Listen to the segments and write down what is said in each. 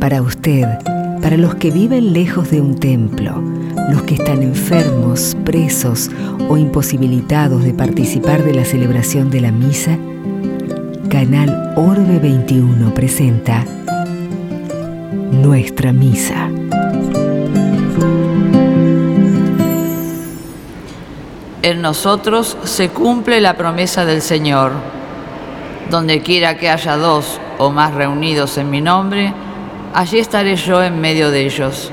Para usted, para los que viven lejos de un templo, los que están enfermos, presos o imposibilitados de participar de la celebración de la misa, Canal Orbe 21 presenta Nuestra Misa. En nosotros se cumple la promesa del Señor. Donde quiera que haya dos o más reunidos en mi nombre, allí estaré yo en medio de ellos.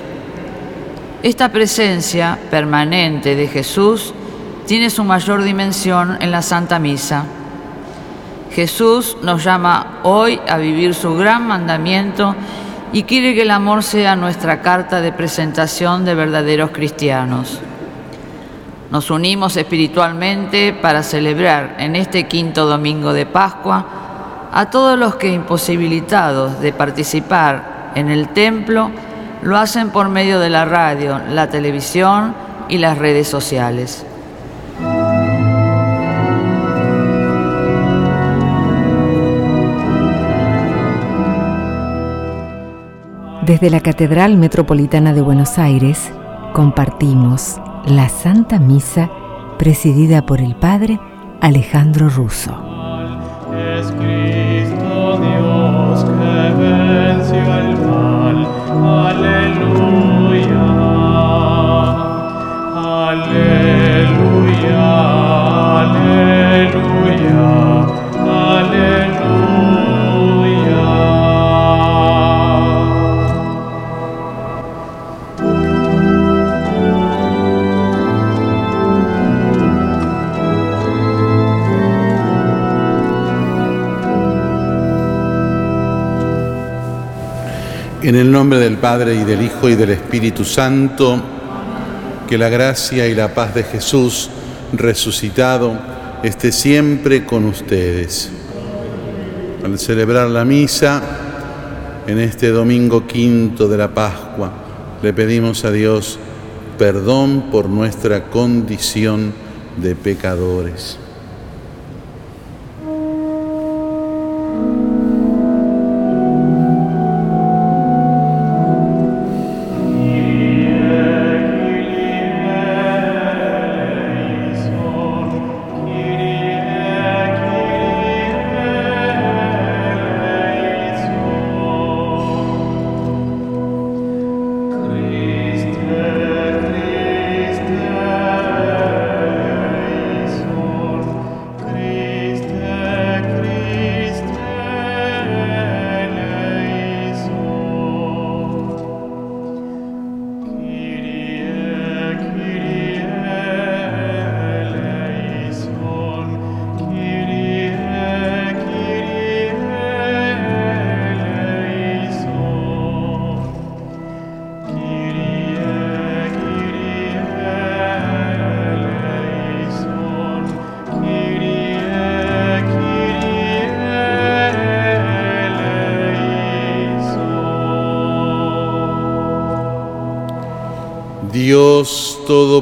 Esta presencia permanente de Jesús tiene su mayor dimensión en la Santa Misa. Jesús nos llama hoy a vivir su gran mandamiento y quiere que el amor sea nuestra carta de presentación de verdaderos cristianos. Nos unimos espiritualmente para celebrar en este quinto domingo de Pascua a todos los que imposibilitados de participar en el templo lo hacen por medio de la radio, la televisión y las redes sociales. Desde la Catedral Metropolitana de Buenos Aires compartimos la Santa Misa presidida por el Padre Alejandro Russo. Es Cristo Dios que mal. En el nombre del Padre y del Hijo y del Espíritu Santo, que la gracia y la paz de Jesús resucitado esté siempre con ustedes. Al celebrar la misa en este domingo quinto de la Pascua, le pedimos a Dios perdón por nuestra condición de pecadores.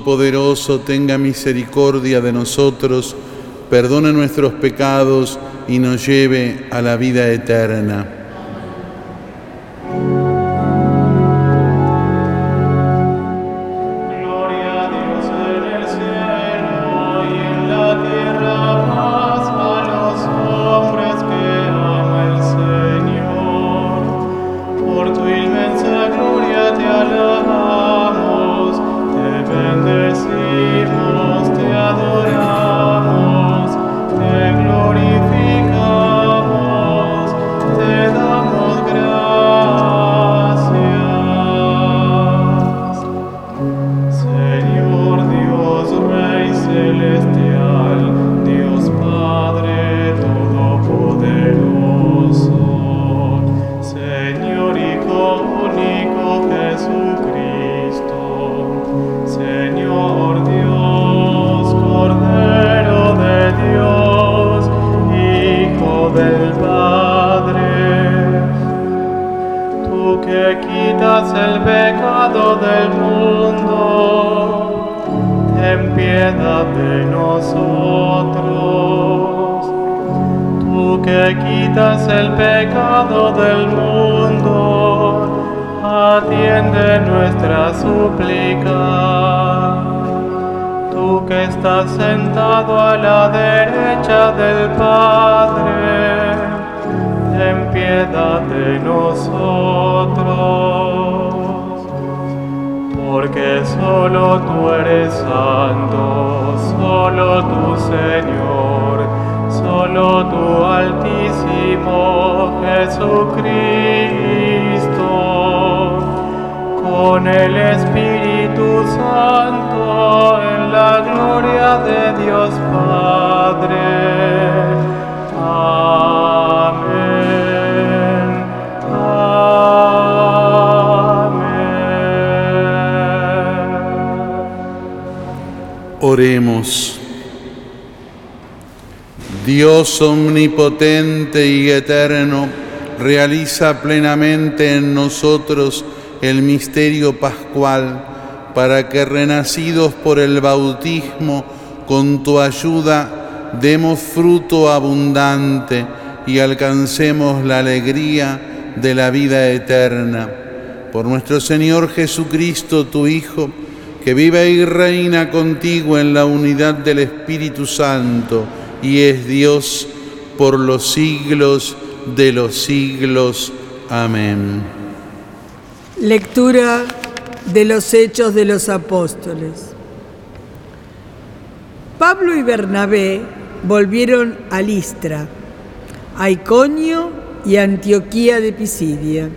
Todopoderoso tenga misericordia de nosotros, perdone nuestros pecados y nos lleve a la vida eterna. Solo tú eres santo, solo tú Señor, solo tú Altísimo Jesucristo, con el Espíritu Santo en la gloria de Dios Padre. Dios omnipotente y eterno, realiza plenamente en nosotros el misterio pascual, para que renacidos por el bautismo, con tu ayuda, demos fruto abundante y alcancemos la alegría de la vida eterna. Por nuestro Señor Jesucristo, tu Hijo, que vive y reina contigo en la unidad del Espíritu Santo, y es Dios por los siglos de los siglos. Amén. Lectura de los Hechos de los Apóstoles. Pablo y Bernabé volvieron a Listra, a Iconio y a Antioquía de Pisidia.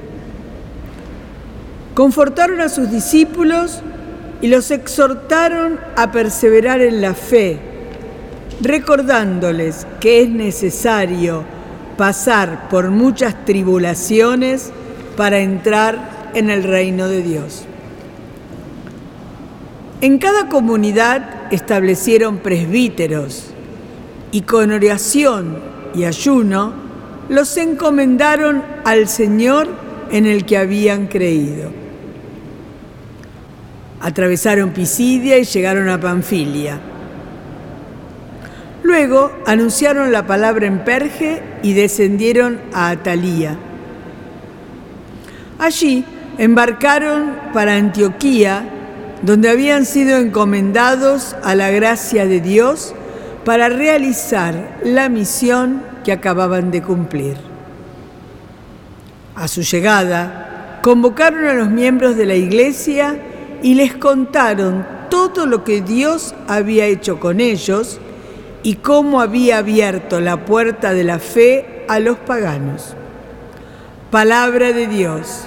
Confortaron a sus discípulos y los exhortaron a perseverar en la fe, recordándoles que es necesario pasar por muchas tribulaciones para entrar en el reino de Dios. En cada comunidad establecieron presbíteros y con oración y ayuno los encomendaron al Señor en el que habían creído. Atravesaron Pisidia y llegaron a Panfilia. Luego anunciaron la palabra en Perge y descendieron a Atalía. Allí embarcaron para Antioquía, donde habían sido encomendados a la gracia de Dios para realizar la misión que acababan de cumplir. A su llegada, convocaron a los miembros de la iglesia y les contaron todo lo que Dios había hecho con ellos y cómo había abierto la puerta de la fe a los paganos. Palabra de Dios.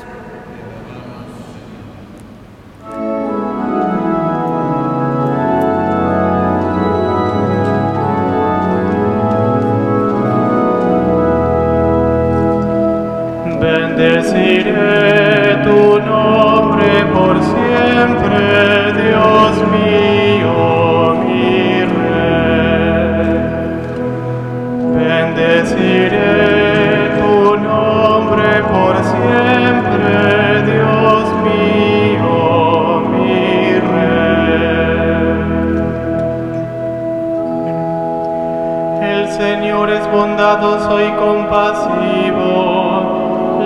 Bondadoso y compasivo,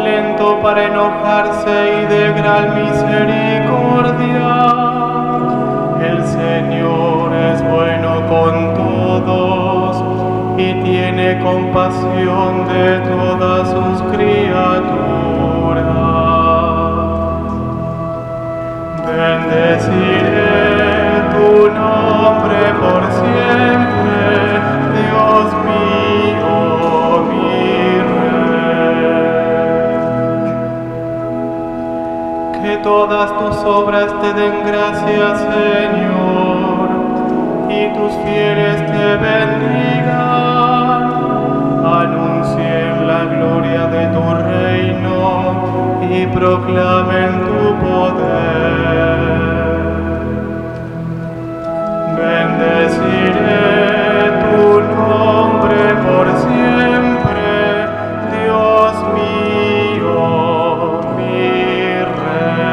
lento para enojarse y de gran misericordia. El Señor es bueno con y tiene compasión de todas sus criaturas. Bendeciré tu nombre por siempre, Dios mío, mi Rey. Que todas tus obras te den gracias, Señor, y tus fieles te bendigan. La gloria de tu reino y proclamen tu poder. Bendeciré tu nombre por siempre, Dios mío, mi Rey.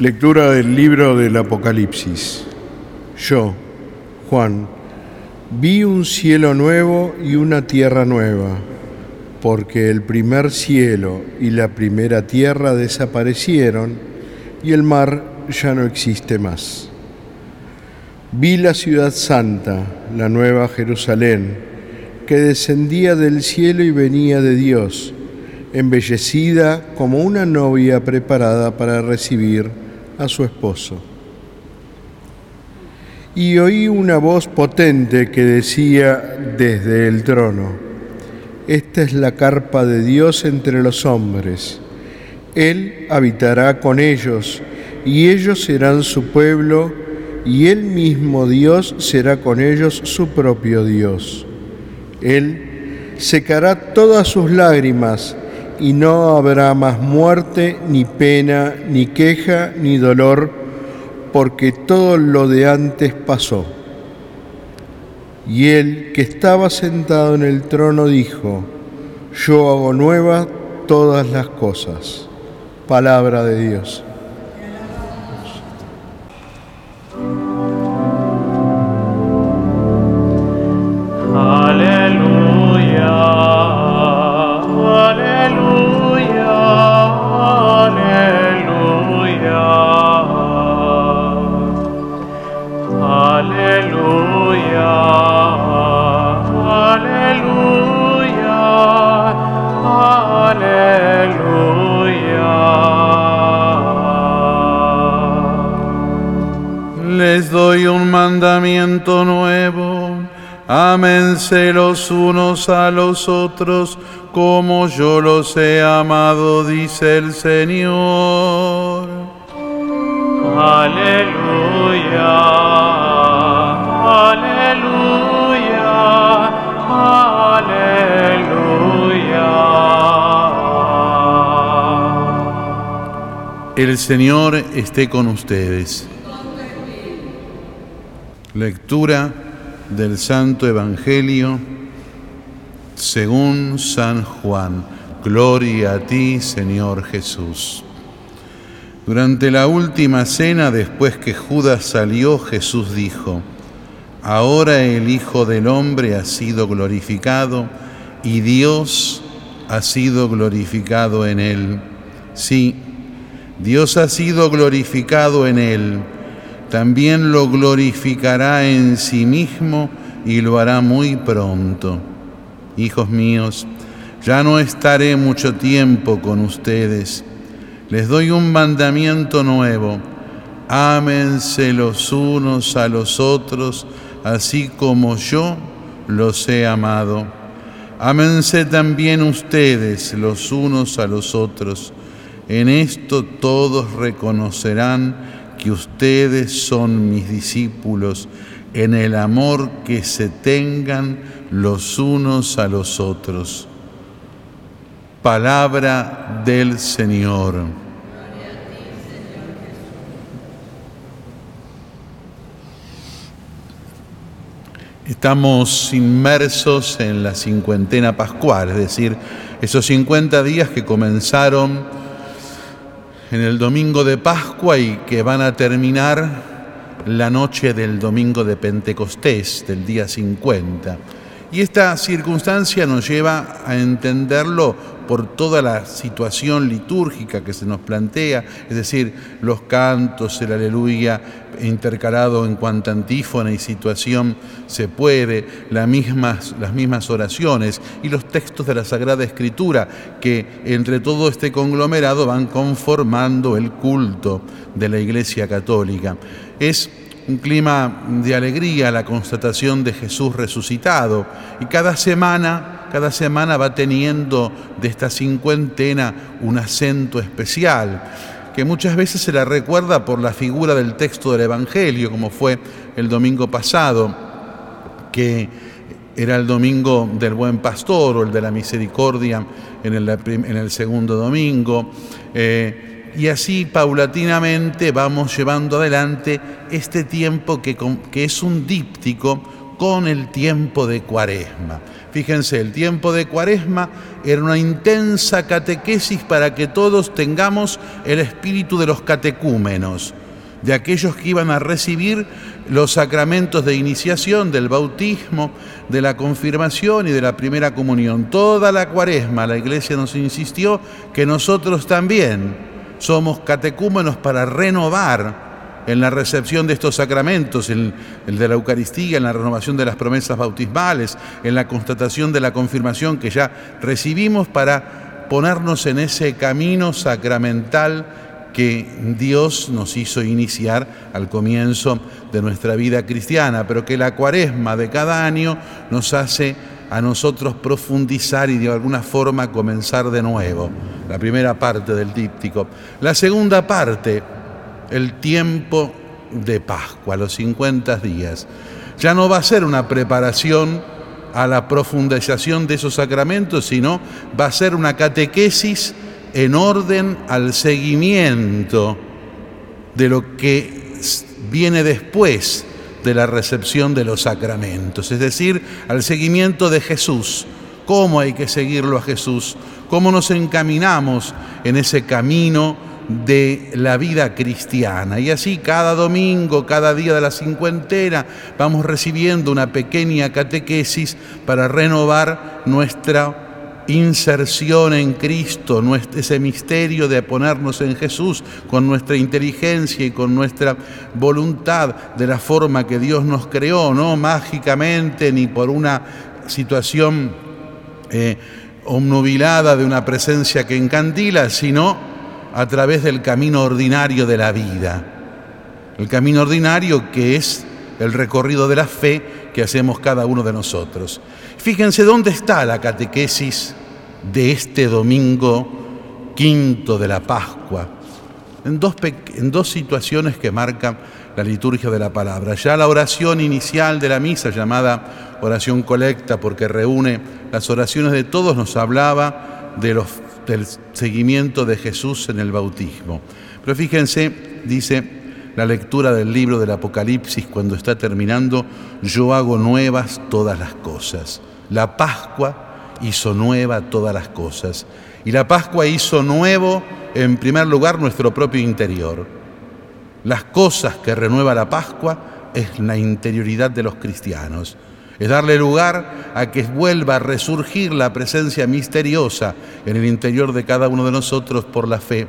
Lectura del libro del Apocalipsis. Yo, Juan, vi un cielo nuevo y una tierra nueva, porque el primer cielo y la primera tierra desaparecieron y el mar ya no existe más. Vi la ciudad santa, la nueva Jerusalén, que descendía del cielo y venía de Dios, embellecida como una novia preparada para recibir a su esposo. Y oí una voz potente que decía desde el trono, esta es la carpa de Dios entre los hombres. Él habitará con ellos, y ellos serán su pueblo, y Él mismo Dios será con ellos su propio Dios. Él secará todas sus lágrimas, y no habrá más muerte, ni pena, ni queja, ni dolor, porque todo lo de antes pasó. Y él que estaba sentado en el trono dijo, yo hago nuevas todas las cosas. Palabra de Dios. Nuevo. Ámense los unos a los otros como yo los he amado, dice el Señor. Aleluya, aleluya, aleluya. El Señor esté con ustedes. Lectura del Santo Evangelio según San Juan. Gloria a ti, Señor Jesús. Durante la última cena, después que Judas salió, Jesús dijo, Ahora el Hijo del Hombre ha sido glorificado y Dios ha sido glorificado en él. Sí, Dios ha sido glorificado en él. También lo glorificará en sí mismo y lo hará muy pronto. Hijos míos, ya no estaré mucho tiempo con ustedes. Les doy un mandamiento nuevo. Ámense los unos a los otros, así como yo los he amado. Ámense también ustedes los unos a los otros. En esto todos reconocerán que ustedes son mis discípulos, en el amor que se tengan los unos a los otros. Palabra del Señor. Estamos inmersos en la cincuentena pascual, es decir, esos 50 días que comenzaron en el domingo de Pascua y que van a terminar la noche del domingo de Pentecostés, del día 50. Y esta circunstancia nos lleva a entenderlo por toda la situación litúrgica que se nos plantea, es decir, los cantos, el aleluya intercalado en cuanto antífona y situación se puede, las mismas, las mismas oraciones y los textos de la Sagrada Escritura que entre todo este conglomerado van conformando el culto de la Iglesia Católica. Es un clima de alegría, la constatación de Jesús resucitado. Y cada semana, cada semana va teniendo de esta cincuentena un acento especial, que muchas veces se la recuerda por la figura del texto del Evangelio, como fue el domingo pasado, que era el domingo del buen pastor o el de la misericordia en el, en el segundo domingo. Eh, y así paulatinamente vamos llevando adelante este tiempo que, que, es un díptico con el tiempo de cuaresma. Fíjense, el tiempo de cuaresma era una intensa catequesis para que todos tengamos el espíritu de los catecúmenos. de aquellos que iban a recibir los sacramentos de iniciación, del bautismo, de la confirmación y de la primera comunión. Toda la cuaresma la iglesia nos insistió que nosotros también somos catecúmenos para renovar en la recepción de estos sacramentos, en el de la Eucaristía, en la renovación de las promesas bautismales, en la constatación de la confirmación que ya recibimos para ponernos en ese camino sacramental que Dios nos hizo iniciar al comienzo de nuestra vida cristiana, pero que la cuaresma de cada año nos hace a nosotros profundizar y de alguna forma comenzar de nuevo. La primera parte del díptico. La segunda parte, el tiempo de Pascua, los 50 días. Ya no va a ser una preparación a la profundización de esos sacramentos, sino va a ser una catequesis en orden al seguimiento de lo que viene después de la recepción de los sacramentos, es decir, al seguimiento de Jesús. ¿Cómo hay que seguirlo a Jesús? ¿Cómo nos encaminamos en ese camino de la vida cristiana? Y así cada domingo, cada día de la cincuentena, vamos recibiendo una pequeña catequesis para renovar nuestra inserción en Cristo, ese misterio de ponernos en Jesús con nuestra inteligencia y con nuestra voluntad de la forma que Dios nos creó, no mágicamente ni por una situación eh, omnubilada de una presencia que encandila, sino a través del camino ordinario de la vida. El camino ordinario que es el recorrido de la fe que hacemos cada uno de nosotros. Fíjense dónde está la catequesis de este domingo quinto de la Pascua, en dos, en dos situaciones que marcan la liturgia de la palabra. Ya la oración inicial de la misa, llamada oración colecta, porque reúne las oraciones de todos, nos hablaba de los, del seguimiento de Jesús en el bautismo. Pero fíjense, dice la lectura del libro del Apocalipsis cuando está terminando, yo hago nuevas todas las cosas. La Pascua hizo nueva todas las cosas. Y la Pascua hizo nuevo, en primer lugar, nuestro propio interior. Las cosas que renueva la Pascua es la interioridad de los cristianos. Es darle lugar a que vuelva a resurgir la presencia misteriosa en el interior de cada uno de nosotros por la fe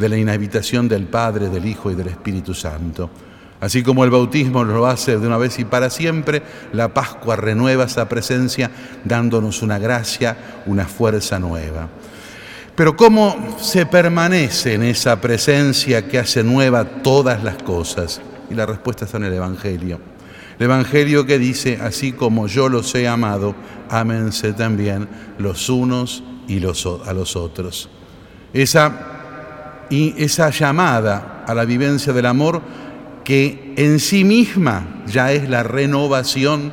de la inhabitación del Padre, del Hijo y del Espíritu Santo. Así como el bautismo lo hace de una vez y para siempre, la Pascua renueva esa presencia dándonos una gracia, una fuerza nueva. Pero ¿cómo se permanece en esa presencia que hace nueva todas las cosas? Y la respuesta está en el Evangelio. El Evangelio que dice, así como yo los he amado, ámense también los unos y los, a los otros. Esa, y esa llamada a la vivencia del amor que en sí misma ya es la renovación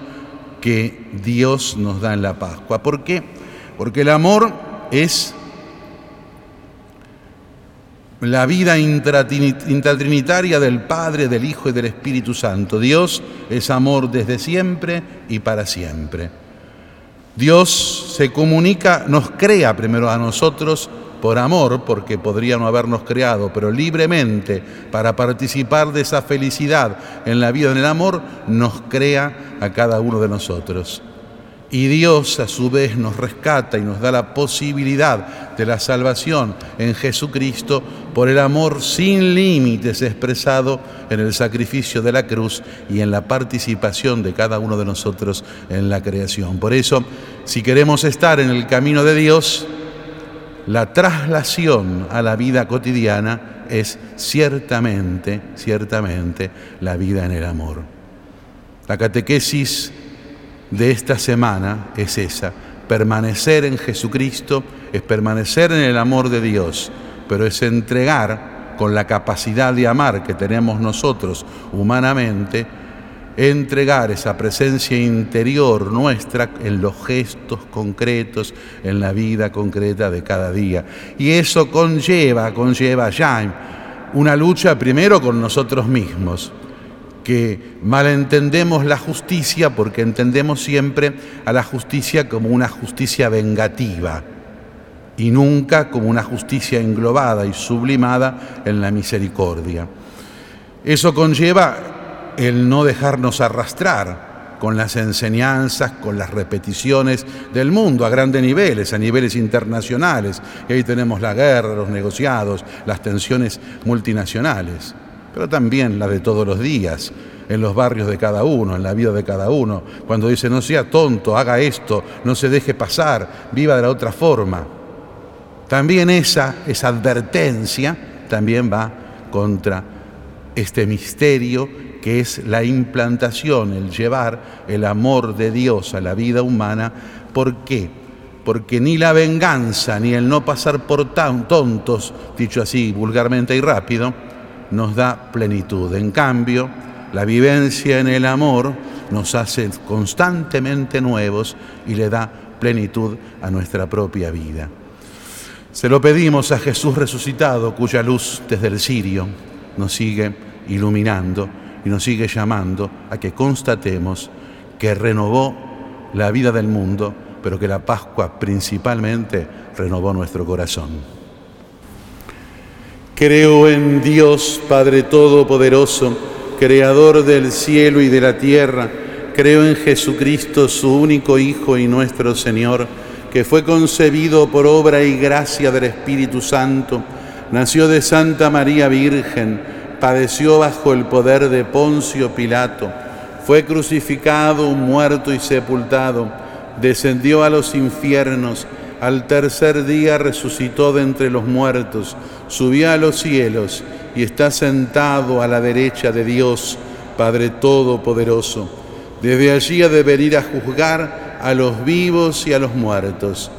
que Dios nos da en la Pascua. ¿Por qué? Porque el amor es la vida intratrinitaria del Padre, del Hijo y del Espíritu Santo. Dios es amor desde siempre y para siempre. Dios se comunica, nos crea primero a nosotros por amor, porque podría no habernos creado, pero libremente para participar de esa felicidad en la vida, en el amor, nos crea a cada uno de nosotros. Y Dios a su vez nos rescata y nos da la posibilidad de la salvación en Jesucristo por el amor sin límites expresado en el sacrificio de la cruz y en la participación de cada uno de nosotros en la creación. Por eso, si queremos estar en el camino de Dios, la traslación a la vida cotidiana es ciertamente, ciertamente la vida en el amor. La catequesis de esta semana es esa, permanecer en Jesucristo es permanecer en el amor de Dios, pero es entregar con la capacidad de amar que tenemos nosotros humanamente, entregar esa presencia interior nuestra en los gestos concretos, en la vida concreta de cada día. Y eso conlleva, conlleva ya una lucha primero con nosotros mismos, que malentendemos la justicia porque entendemos siempre a la justicia como una justicia vengativa y nunca como una justicia englobada y sublimada en la misericordia. Eso conlleva el no dejarnos arrastrar con las enseñanzas, con las repeticiones del mundo a grandes niveles, a niveles internacionales. Y ahí tenemos la guerra, los negociados, las tensiones multinacionales, pero también la de todos los días, en los barrios de cada uno, en la vida de cada uno, cuando dice no sea tonto, haga esto, no se deje pasar, viva de la otra forma. También esa, esa advertencia también va contra este misterio que es la implantación, el llevar el amor de Dios a la vida humana. ¿Por qué? Porque ni la venganza ni el no pasar por tan tontos, dicho así vulgarmente y rápido, nos da plenitud. En cambio, la vivencia en el amor nos hace constantemente nuevos y le da plenitud a nuestra propia vida. Se lo pedimos a Jesús resucitado, cuya luz desde el cirio nos sigue iluminando y nos sigue llamando a que constatemos que renovó la vida del mundo, pero que la Pascua principalmente renovó nuestro corazón. Creo en Dios Padre Todopoderoso, Creador del cielo y de la tierra. Creo en Jesucristo, su único Hijo y nuestro Señor, que fue concebido por obra y gracia del Espíritu Santo, nació de Santa María Virgen, padeció bajo el poder de Poncio Pilato, fue crucificado, muerto y sepultado, descendió a los infiernos, al tercer día resucitó de entre los muertos, subió a los cielos y está sentado a la derecha de Dios, Padre Todopoderoso. Desde allí ha de venir a juzgar a los vivos y a los muertos.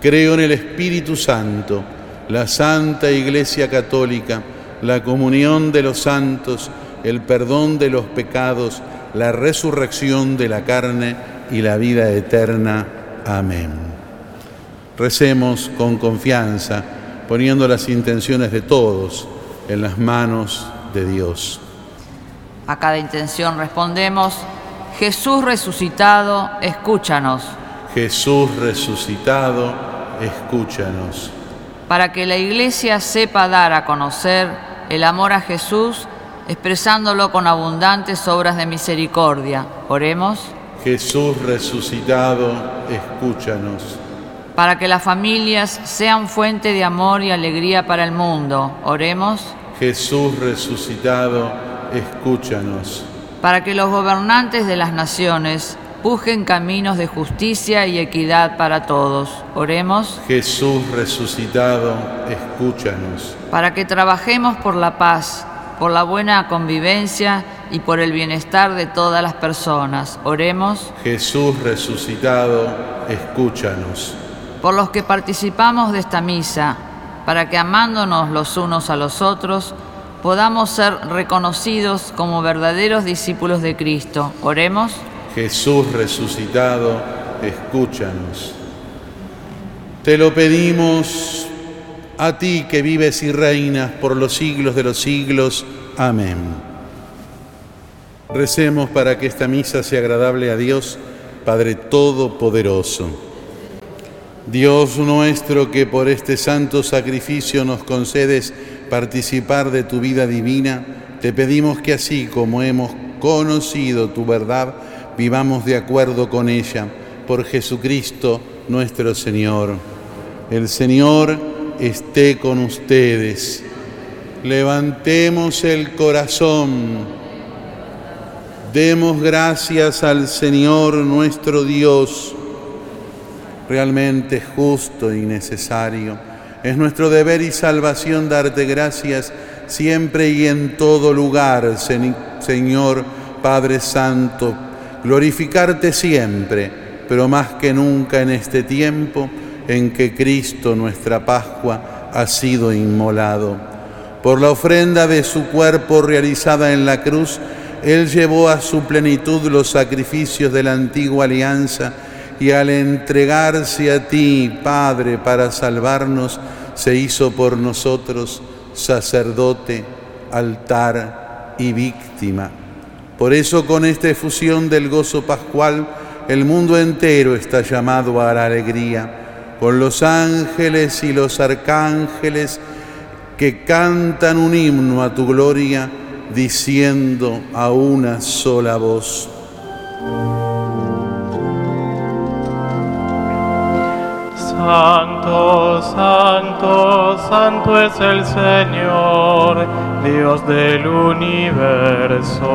Creo en el Espíritu Santo, la Santa Iglesia Católica, la comunión de los santos, el perdón de los pecados, la resurrección de la carne y la vida eterna. Amén. Recemos con confianza, poniendo las intenciones de todos en las manos de Dios. A cada intención respondemos, Jesús resucitado, escúchanos. Jesús resucitado, escúchanos. Para que la Iglesia sepa dar a conocer el amor a Jesús, expresándolo con abundantes obras de misericordia. Oremos. Jesús resucitado, escúchanos. Para que las familias sean fuente de amor y alegría para el mundo. Oremos. Jesús resucitado, escúchanos. Para que los gobernantes de las naciones pujen caminos de justicia y equidad para todos. Oremos. Jesús resucitado, escúchanos. Para que trabajemos por la paz, por la buena convivencia y por el bienestar de todas las personas. Oremos. Jesús resucitado, escúchanos. Por los que participamos de esta misa, para que amándonos los unos a los otros, podamos ser reconocidos como verdaderos discípulos de Cristo. Oremos. Jesús resucitado, escúchanos. Te lo pedimos a ti que vives y reinas por los siglos de los siglos. Amén. Recemos para que esta misa sea agradable a Dios, Padre Todopoderoso. Dios nuestro que por este santo sacrificio nos concedes participar de tu vida divina, te pedimos que así como hemos conocido tu verdad, vivamos de acuerdo con ella, por Jesucristo nuestro Señor. El Señor esté con ustedes. Levantemos el corazón. Demos gracias al Señor nuestro Dios. Realmente justo y necesario. Es nuestro deber y salvación darte gracias siempre y en todo lugar, Señor Padre Santo. Glorificarte siempre, pero más que nunca en este tiempo en que Cristo, nuestra Pascua, ha sido inmolado. Por la ofrenda de su cuerpo realizada en la cruz, Él llevó a su plenitud los sacrificios de la antigua alianza y al entregarse a ti, Padre, para salvarnos, se hizo por nosotros sacerdote, altar y víctima. Por eso con esta efusión del gozo pascual, el mundo entero está llamado a la alegría. Con los ángeles y los arcángeles que cantan un himno a tu gloria, diciendo a una sola voz, Santo, santo, santo es el Señor, Dios del universo.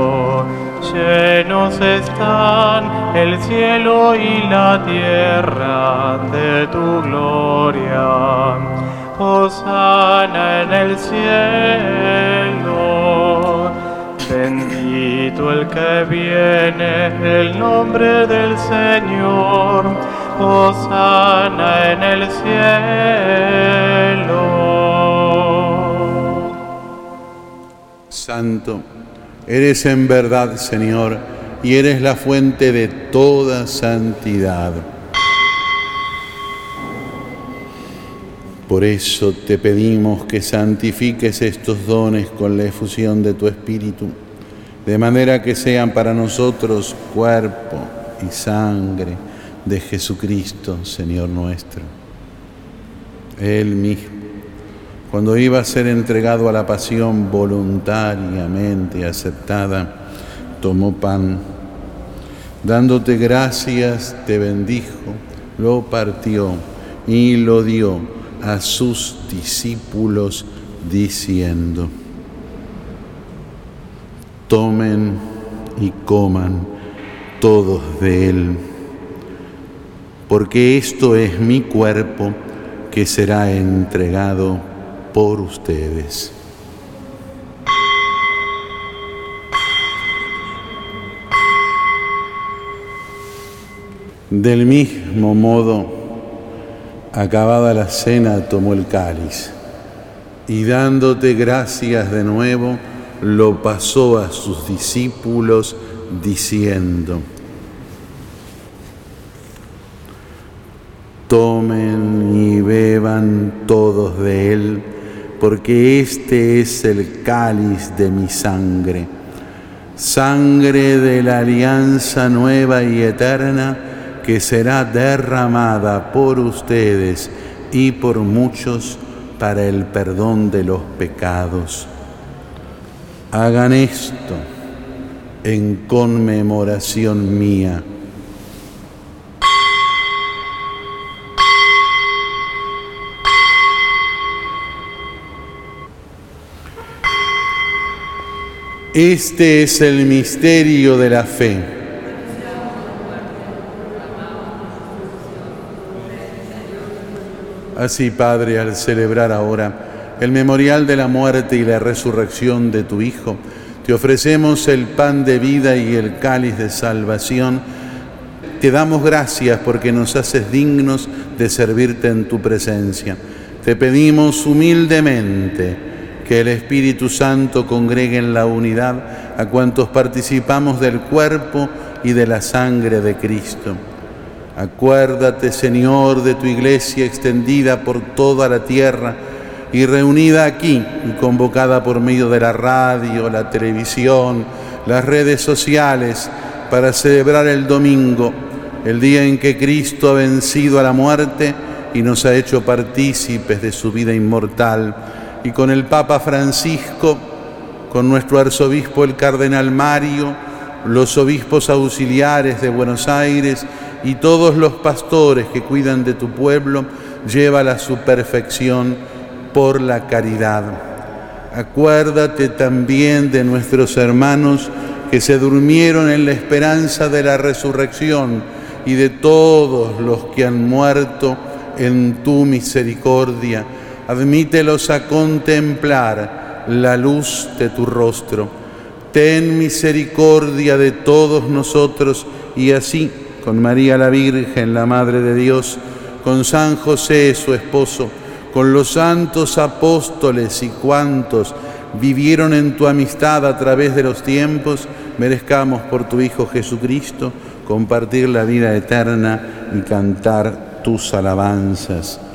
Llenos están el cielo y la tierra de tu gloria. Hosana en el cielo. Bendito el que viene, el nombre del Señor. Hosana en el cielo. Santo, eres en verdad, Señor, y eres la fuente de toda santidad. Por eso te pedimos que santifiques estos dones con la efusión de tu Espíritu, de manera que sean para nosotros cuerpo y sangre de Jesucristo, Señor nuestro. Él mismo, cuando iba a ser entregado a la pasión voluntariamente aceptada, tomó pan, dándote gracias, te bendijo, lo partió y lo dio a sus discípulos diciendo, tomen y coman todos de él, porque esto es mi cuerpo que será entregado por ustedes. Del mismo modo, acabada la cena, tomó el cáliz y dándote gracias de nuevo, lo pasó a sus discípulos diciendo, tomen y beban todos de él, porque este es el cáliz de mi sangre, sangre de la alianza nueva y eterna que será derramada por ustedes y por muchos para el perdón de los pecados. Hagan esto en conmemoración mía. Este es el misterio de la fe. Así, Padre, al celebrar ahora el memorial de la muerte y la resurrección de tu Hijo, te ofrecemos el pan de vida y el cáliz de salvación. Te damos gracias porque nos haces dignos de servirte en tu presencia. Te pedimos humildemente que el Espíritu Santo congregue en la unidad a cuantos participamos del cuerpo y de la sangre de Cristo. Acuérdate, Señor, de tu iglesia extendida por toda la tierra y reunida aquí y convocada por medio de la radio, la televisión, las redes sociales para celebrar el domingo, el día en que Cristo ha vencido a la muerte y nos ha hecho partícipes de su vida inmortal. Y con el Papa Francisco, con nuestro arzobispo el Cardenal Mario, los obispos auxiliares de Buenos Aires, y todos los pastores que cuidan de tu pueblo, llévala a su perfección por la caridad. Acuérdate también de nuestros hermanos que se durmieron en la esperanza de la resurrección y de todos los que han muerto en tu misericordia. Admítelos a contemplar la luz de tu rostro. Ten misericordia de todos nosotros y así con María la Virgen, la Madre de Dios, con San José, su esposo, con los santos apóstoles y cuantos vivieron en tu amistad a través de los tiempos, merezcamos por tu Hijo Jesucristo compartir la vida eterna y cantar tus alabanzas.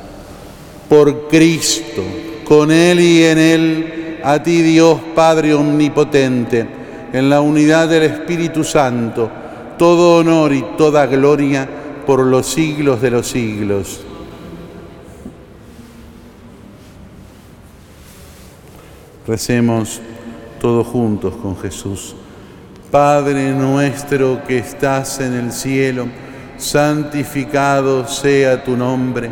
Por Cristo, con Él y en Él, a ti Dios Padre Omnipotente, en la unidad del Espíritu Santo, todo honor y toda gloria por los siglos de los siglos. Recemos todos juntos con Jesús. Padre nuestro que estás en el cielo, santificado sea tu nombre,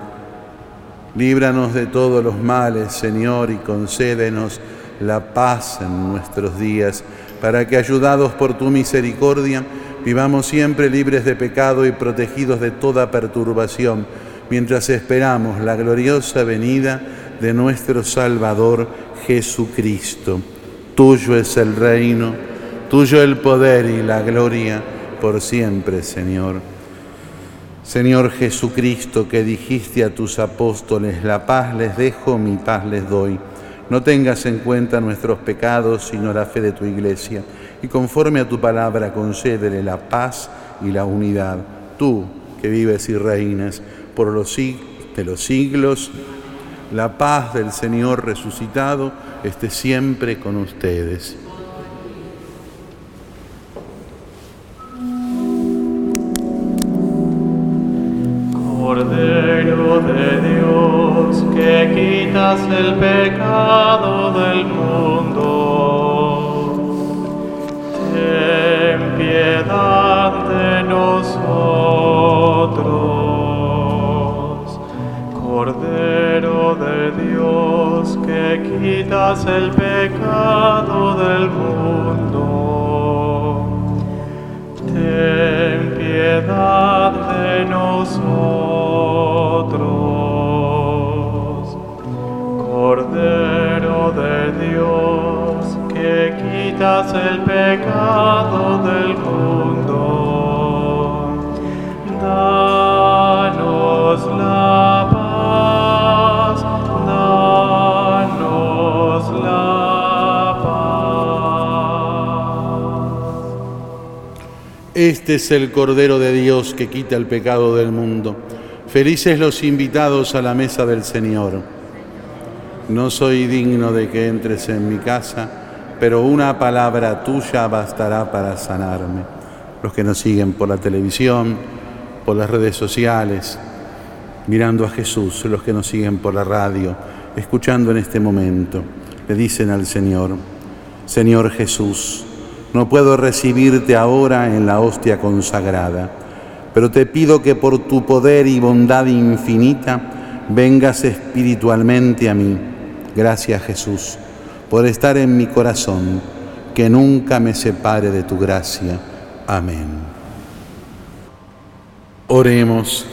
Líbranos de todos los males, Señor, y concédenos la paz en nuestros días, para que, ayudados por tu misericordia, vivamos siempre libres de pecado y protegidos de toda perturbación, mientras esperamos la gloriosa venida de nuestro Salvador Jesucristo. Tuyo es el reino, tuyo el poder y la gloria por siempre, Señor. Señor Jesucristo, que dijiste a tus apóstoles, la paz les dejo, mi paz les doy. No tengas en cuenta nuestros pecados, sino la fe de tu iglesia. Y conforme a tu palabra, concédele la paz y la unidad. Tú, que vives y reinas por los siglos de los siglos, la paz del Señor resucitado esté siempre con ustedes. Este es el Cordero de Dios que quita el pecado del mundo. Felices los invitados a la mesa del Señor. No soy digno de que entres en mi casa, pero una palabra tuya bastará para sanarme. Los que nos siguen por la televisión, por las redes sociales, mirando a Jesús, los que nos siguen por la radio, escuchando en este momento, le dicen al Señor, Señor Jesús, no puedo recibirte ahora en la hostia consagrada, pero te pido que por tu poder y bondad infinita vengas espiritualmente a mí. Gracias Jesús por estar en mi corazón, que nunca me separe de tu gracia. Amén. Oremos.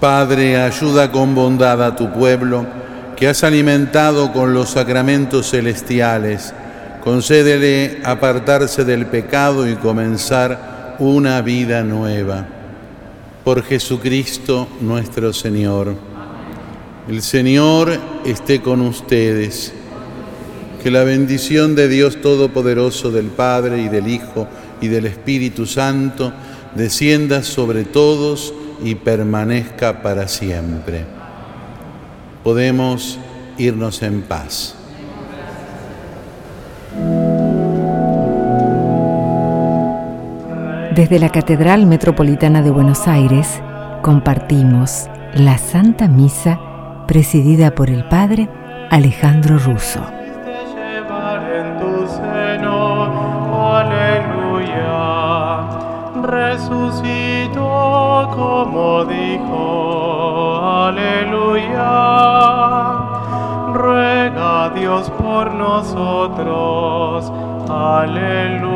Padre, ayuda con bondad a tu pueblo que has alimentado con los sacramentos celestiales. Concédele apartarse del pecado y comenzar una vida nueva. Por Jesucristo nuestro Señor. El Señor esté con ustedes. Que la bendición de Dios Todopoderoso, del Padre y del Hijo y del Espíritu Santo descienda sobre todos y permanezca para siempre. Podemos irnos en paz. Desde la Catedral Metropolitana de Buenos Aires compartimos la Santa Misa presidida por el Padre Alejandro Russo. Resucitó como dijo, aleluya. Ruega Dios por nosotros, aleluya.